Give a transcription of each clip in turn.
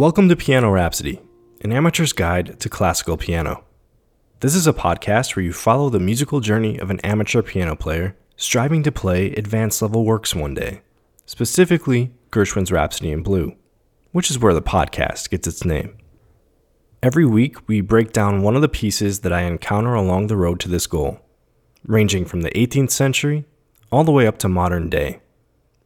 Welcome to Piano Rhapsody, an amateur's guide to classical piano. This is a podcast where you follow the musical journey of an amateur piano player striving to play advanced level works one day, specifically Gershwin's Rhapsody in Blue, which is where the podcast gets its name. Every week, we break down one of the pieces that I encounter along the road to this goal, ranging from the 18th century all the way up to modern day.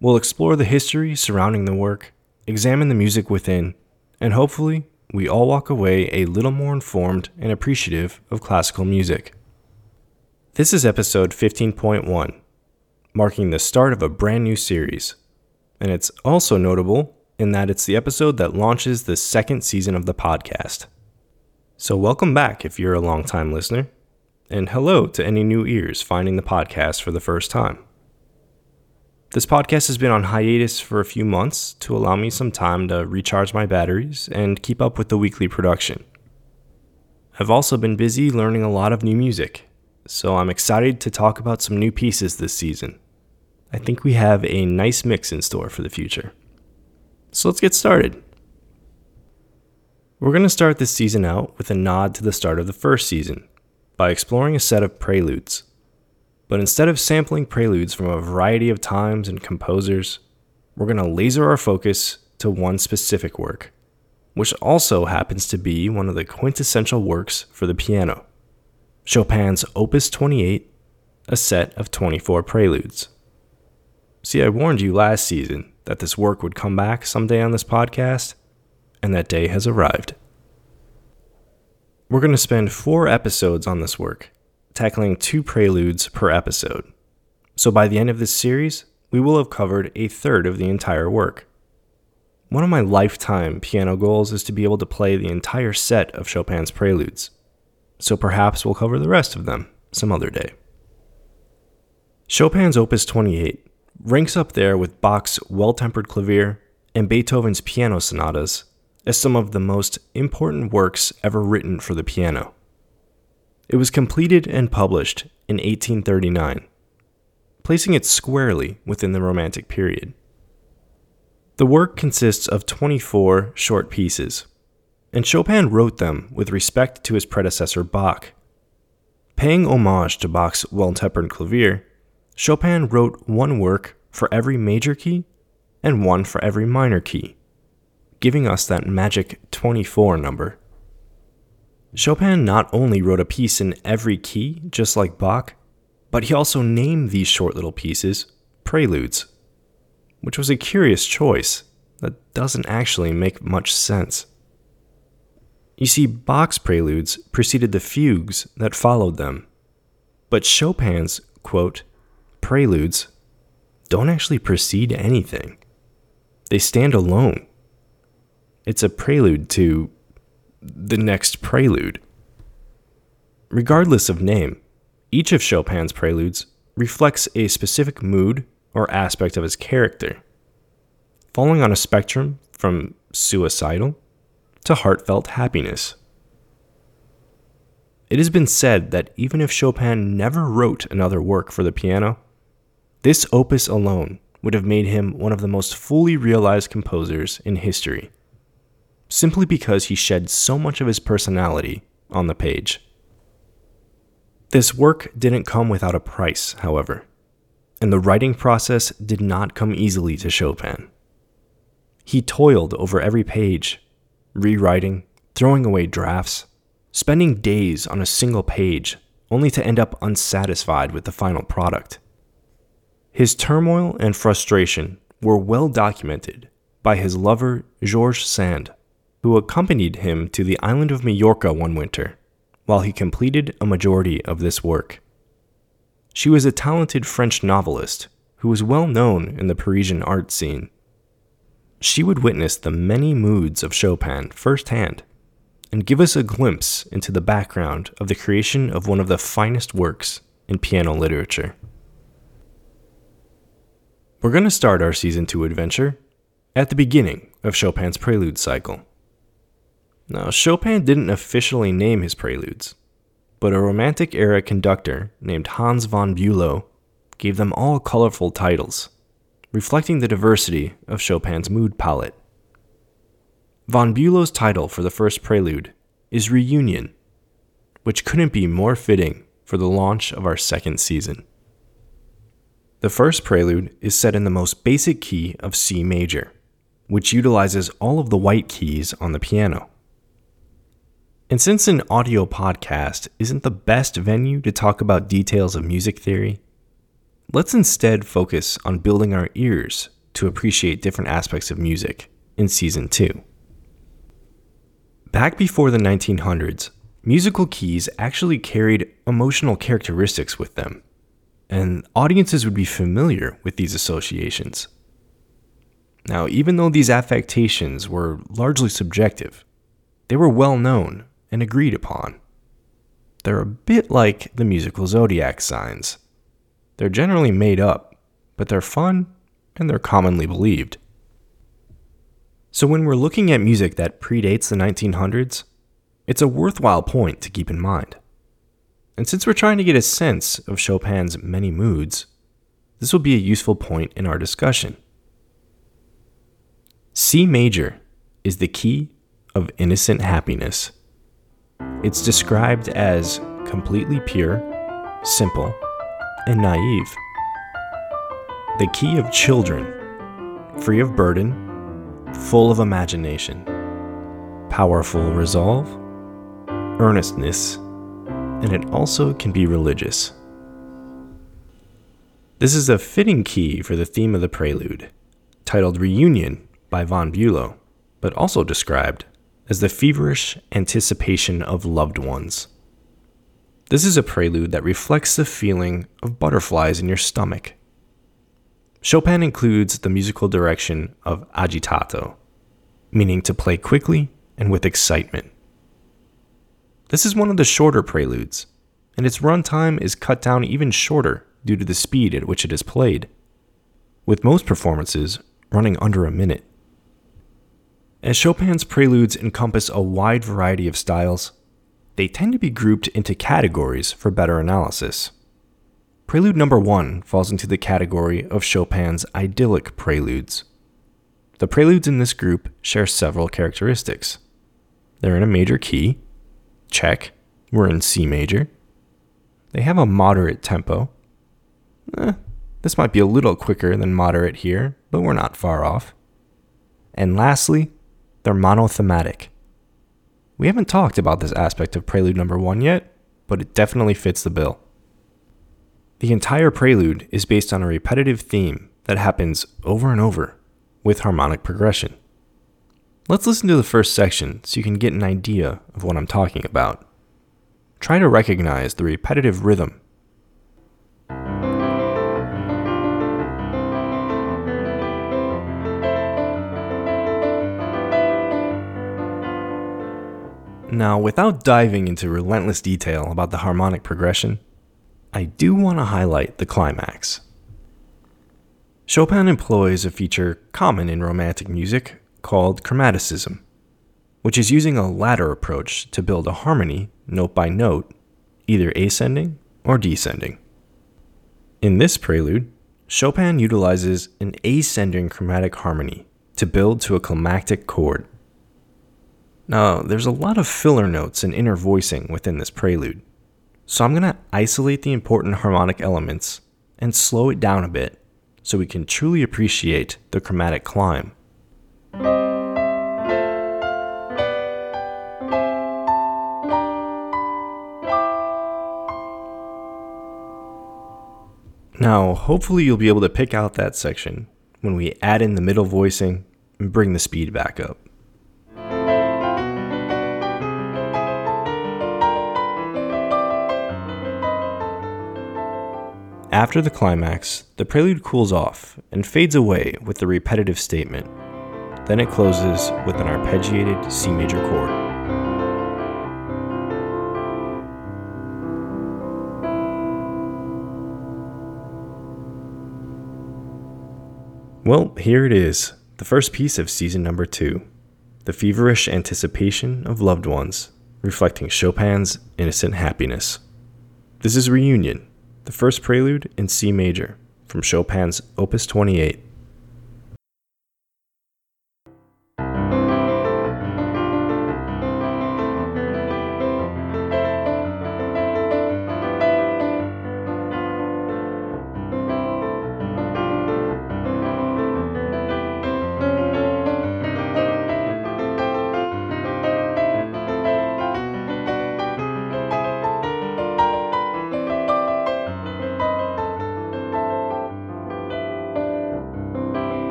We'll explore the history surrounding the work, examine the music within, and hopefully, we all walk away a little more informed and appreciative of classical music. This is episode 15.1, marking the start of a brand new series. And it's also notable in that it's the episode that launches the second season of the podcast. So, welcome back if you're a long-time listener, and hello to any new ears finding the podcast for the first time. This podcast has been on hiatus for a few months to allow me some time to recharge my batteries and keep up with the weekly production. I've also been busy learning a lot of new music, so I'm excited to talk about some new pieces this season. I think we have a nice mix in store for the future. So let's get started. We're going to start this season out with a nod to the start of the first season by exploring a set of preludes. But instead of sampling preludes from a variety of times and composers, we're going to laser our focus to one specific work, which also happens to be one of the quintessential works for the piano Chopin's Opus 28, a set of 24 preludes. See, I warned you last season that this work would come back someday on this podcast, and that day has arrived. We're going to spend four episodes on this work, tackling two preludes per episode. So by the end of this series, we will have covered a third of the entire work. One of my lifetime piano goals is to be able to play the entire set of Chopin's preludes. So perhaps we'll cover the rest of them some other day. Chopin's Opus 28 ranks up there with Bach's Well Tempered Clavier and Beethoven's piano sonatas as some of the most important works ever written for the piano. It was completed and published in 1839, placing it squarely within the Romantic period. The work consists of 24 short pieces, and Chopin wrote them with respect to his predecessor Bach. Paying homage to Bach's well tempered clavier, Chopin wrote one work for every major key and one for every minor key, giving us that magic 24 number. Chopin not only wrote a piece in every key, just like Bach, but he also named these short little pieces preludes, which was a curious choice that doesn't actually make much sense. You see, Bach's preludes preceded the fugues that followed them, but Chopin's, quote, preludes don't actually precede anything. They stand alone. It's a prelude to the next prelude. Regardless of name, each of Chopin's preludes reflects a specific mood or aspect of his character, falling on a spectrum from suicidal to heartfelt happiness. It has been said that even if Chopin never wrote another work for the piano, this opus alone would have made him one of the most fully realized composers in history simply because he shed so much of his personality on the page. This work didn't come without a price, however, and the writing process did not come easily to Chopin. He toiled over every page, rewriting, throwing away drafts, spending days on a single page only to end up unsatisfied with the final product. His turmoil and frustration were well documented by his lover, George Sand, who accompanied him to the island of Majorca one winter while he completed a majority of this work. She was a talented French novelist who was well known in the Parisian art scene. She would witness the many moods of Chopin firsthand and give us a glimpse into the background of the creation of one of the finest works in piano literature. We're going to start our season 2 adventure at the beginning of Chopin's prelude cycle. Now, Chopin didn't officially name his preludes, but a Romantic era conductor named Hans von Bülow gave them all colorful titles, reflecting the diversity of Chopin's mood palette. Von Bülow's title for the first prelude is Reunion, which couldn't be more fitting for the launch of our second season. The first prelude is set in the most basic key of C major, which utilizes all of the white keys on the piano. And since an audio podcast isn't the best venue to talk about details of music theory, let's instead focus on building our ears to appreciate different aspects of music in Season 2. Back before the 1900s, musical keys actually carried emotional characteristics with them, and audiences would be familiar with these associations. Now, even though these affectations were largely subjective, they were well known and agreed upon. They're a bit like the musical zodiac signs. They're generally made up, but they're fun and they're commonly believed. So, when we're looking at music that predates the 1900s, it's a worthwhile point to keep in mind. And since we're trying to get a sense of Chopin's many moods, this will be a useful point in our discussion. C major is the key of innocent happiness. It's described as completely pure, simple, and naive. The key of children, free of burden, full of imagination, powerful resolve, earnestness, and it also can be religious. This is a fitting key for the theme of the prelude, titled Reunion by von Bülow, but also described as the feverish anticipation of loved ones. This is a prelude that reflects the feeling of butterflies in your stomach. Chopin includes the musical direction of agitato, meaning to play quickly and with excitement. This is one of the shorter preludes, and its runtime is cut down even shorter due to the speed at which it is played, with most performances running under a minute. As Chopin's preludes encompass a wide variety of styles, they tend to be grouped into categories for better analysis. Prelude number one falls into the category of Chopin's idyllic preludes. The preludes in this group share several characteristics. They're in a major key, check, we're in C major. They have a moderate tempo. Eh, this might be a little quicker than moderate here, but we're not far off. And lastly, they're monothematic. We haven't talked about this aspect of prelude number one yet, but it definitely fits the bill. The entire prelude is based on a repetitive theme that happens over and over with harmonic progression. Let's listen to the first section so you can get an idea of what I'm talking about. Try to recognize the repetitive rhythm Now, without diving into relentless detail about the harmonic progression, I do want to highlight the climax. Chopin employs a feature common in Romantic music called chromaticism, which is using a ladder approach to build a harmony note by note, either ascending or descending. In this prelude, Chopin utilizes an ascending chromatic harmony to build to a climactic chord. Now, there's a lot of filler notes and inner voicing within this prelude, so I'm going to isolate the important harmonic elements and slow it down a bit so we can truly appreciate the chromatic climb. Now, hopefully, you'll be able to pick out that section when we add in the middle voicing and bring the speed back up. After the climax, the prelude cools off and fades away with the repetitive statement. Then it closes with an arpeggiated C major chord. Well, here it is, the first piece of season number two the feverish anticipation of loved ones, reflecting Chopin's innocent happiness. This is Reunion, the first prelude in C major from Chopin's Opus 28.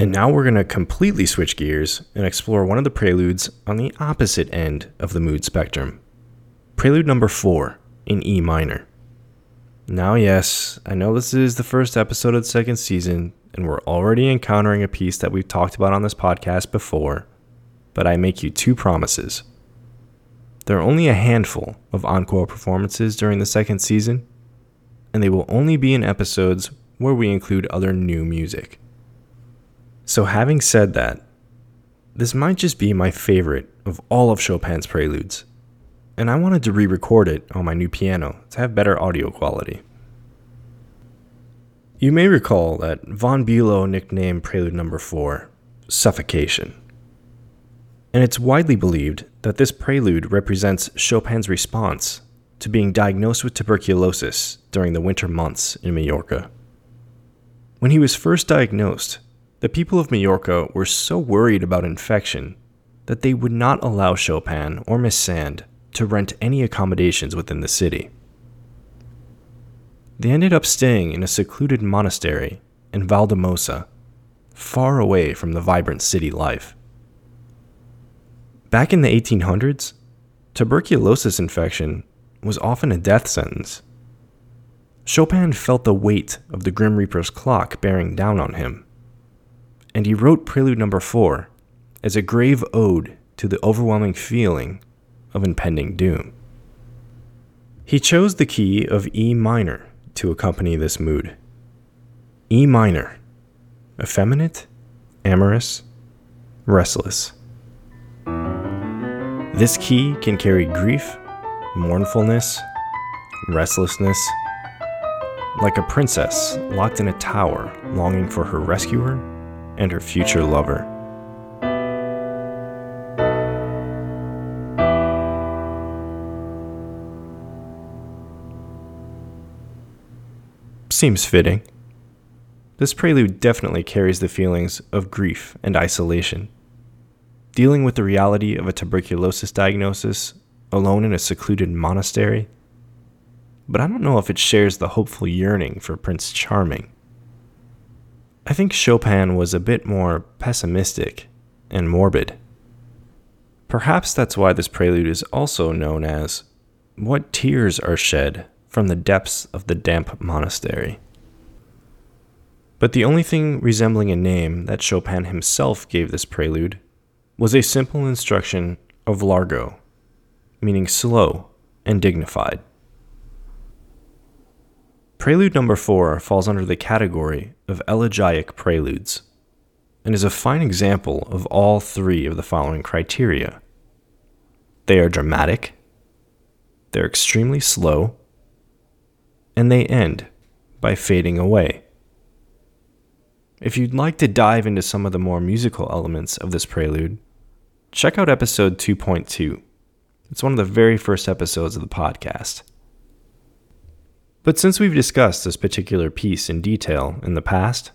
And now we're going to completely switch gears and explore one of the preludes on the opposite end of the mood spectrum. Prelude number 4 in E minor. Now, yes, I know this is the first episode of the second season, and we're already encountering a piece that we've talked about on this podcast before, but I make you two promises. There are only a handful of encore performances during the second season, and they will only be in episodes where we include other new music. So, having said that, this might just be my favorite of all of Chopin's preludes, and I wanted to re record it on my new piano to have better audio quality. You may recall that Von Bulow nicknamed Prelude Number 4 Suffocation. And it's widely believed that this prelude represents Chopin's response to being diagnosed with tuberculosis during the winter months in Majorca. When he was first diagnosed, the people of Majorca were so worried about infection that they would not allow Chopin or Miss Sand to rent any accommodations within the city. They ended up staying in a secluded monastery in Valldemossa, far away from the vibrant city life. Back in the 1800s, tuberculosis infection was often a death sentence. Chopin felt the weight of the Grim Reaper's clock bearing down on him and he wrote Prelude Number 4 as a grave ode to the overwhelming feeling of impending doom. He chose the key of E minor to accompany this mood. E minor, effeminate, amorous, restless. This key can carry grief, mournfulness, restlessness, like a princess locked in a tower longing for her rescuer and her future lover. Seems fitting. This prelude definitely carries the feelings of grief and isolation. Dealing with the reality of a tuberculosis diagnosis alone in a secluded monastery. But I don't know if it shares the hopeful yearning for Prince Charming. I think Chopin was a bit more pessimistic and morbid. Perhaps that's why this prelude is also known as What Tears Are Shed from the Depths of the Damp Monastery. But the only thing resembling a name that Chopin himself gave this prelude was a simple instruction of largo, meaning slow and dignified. Prelude number 4 falls under the category of elegiac preludes and is a fine example of all three of the following criteria. They are dramatic, they're extremely slow, and they end by fading away. If you'd like to dive into some of the more musical elements of this prelude, check out episode 2.2. It's one of the very first episodes of the podcast. But since we've discussed this particular piece in detail in the past,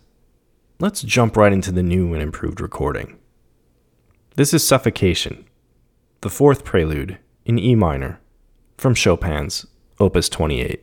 let's jump right into the new and improved recording. This is Suffocation, the fourth prelude in E minor from Chopin's Opus 28.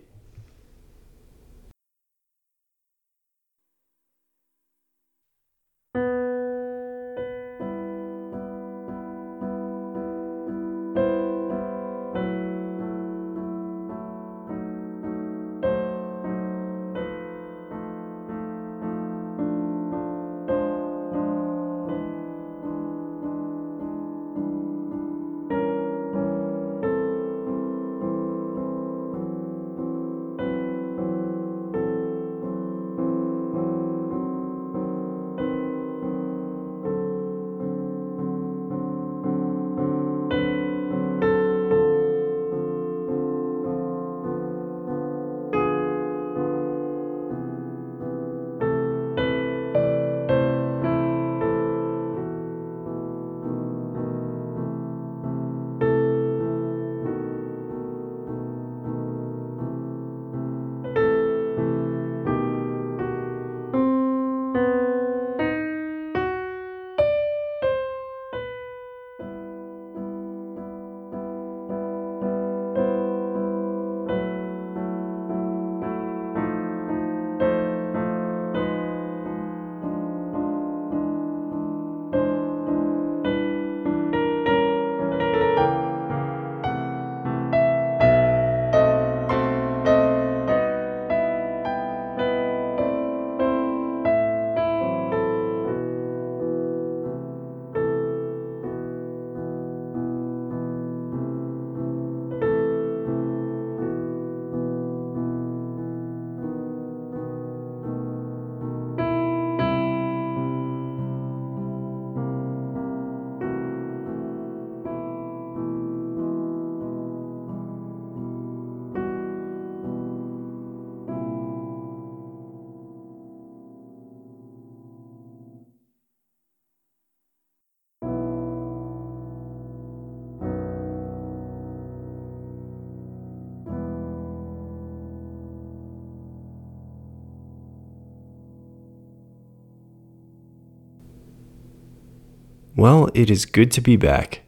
Well, it is good to be back.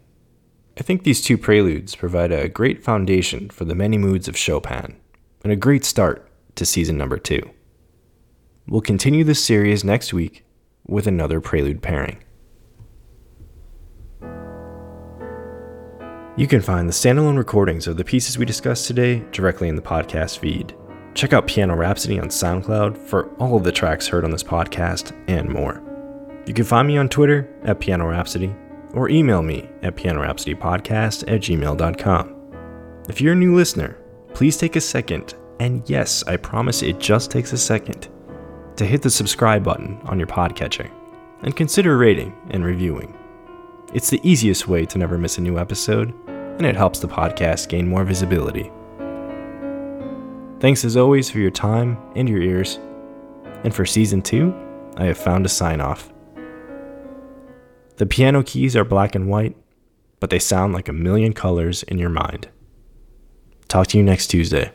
I think these two preludes provide a great foundation for the many moods of Chopin, and a great start to season number two. We'll continue this series next week with another prelude pairing. You can find the standalone recordings of the pieces we discussed today directly in the podcast feed. Check out Piano Rhapsody on SoundCloud for all of the tracks heard on this podcast and more. You can find me on Twitter at Piano Rhapsody or email me at pianorhapsodypodcast at gmail.com. If you're a new listener, please take a second, and yes, I promise it just takes a second, to hit the subscribe button on your podcatcher and consider rating and reviewing. It's the easiest way to never miss a new episode, and it helps the podcast gain more visibility. Thanks as always for your time and your ears. And for season two, I have found a sign off. The piano keys are black and white, but they sound like a million colors in your mind. Talk to you next Tuesday.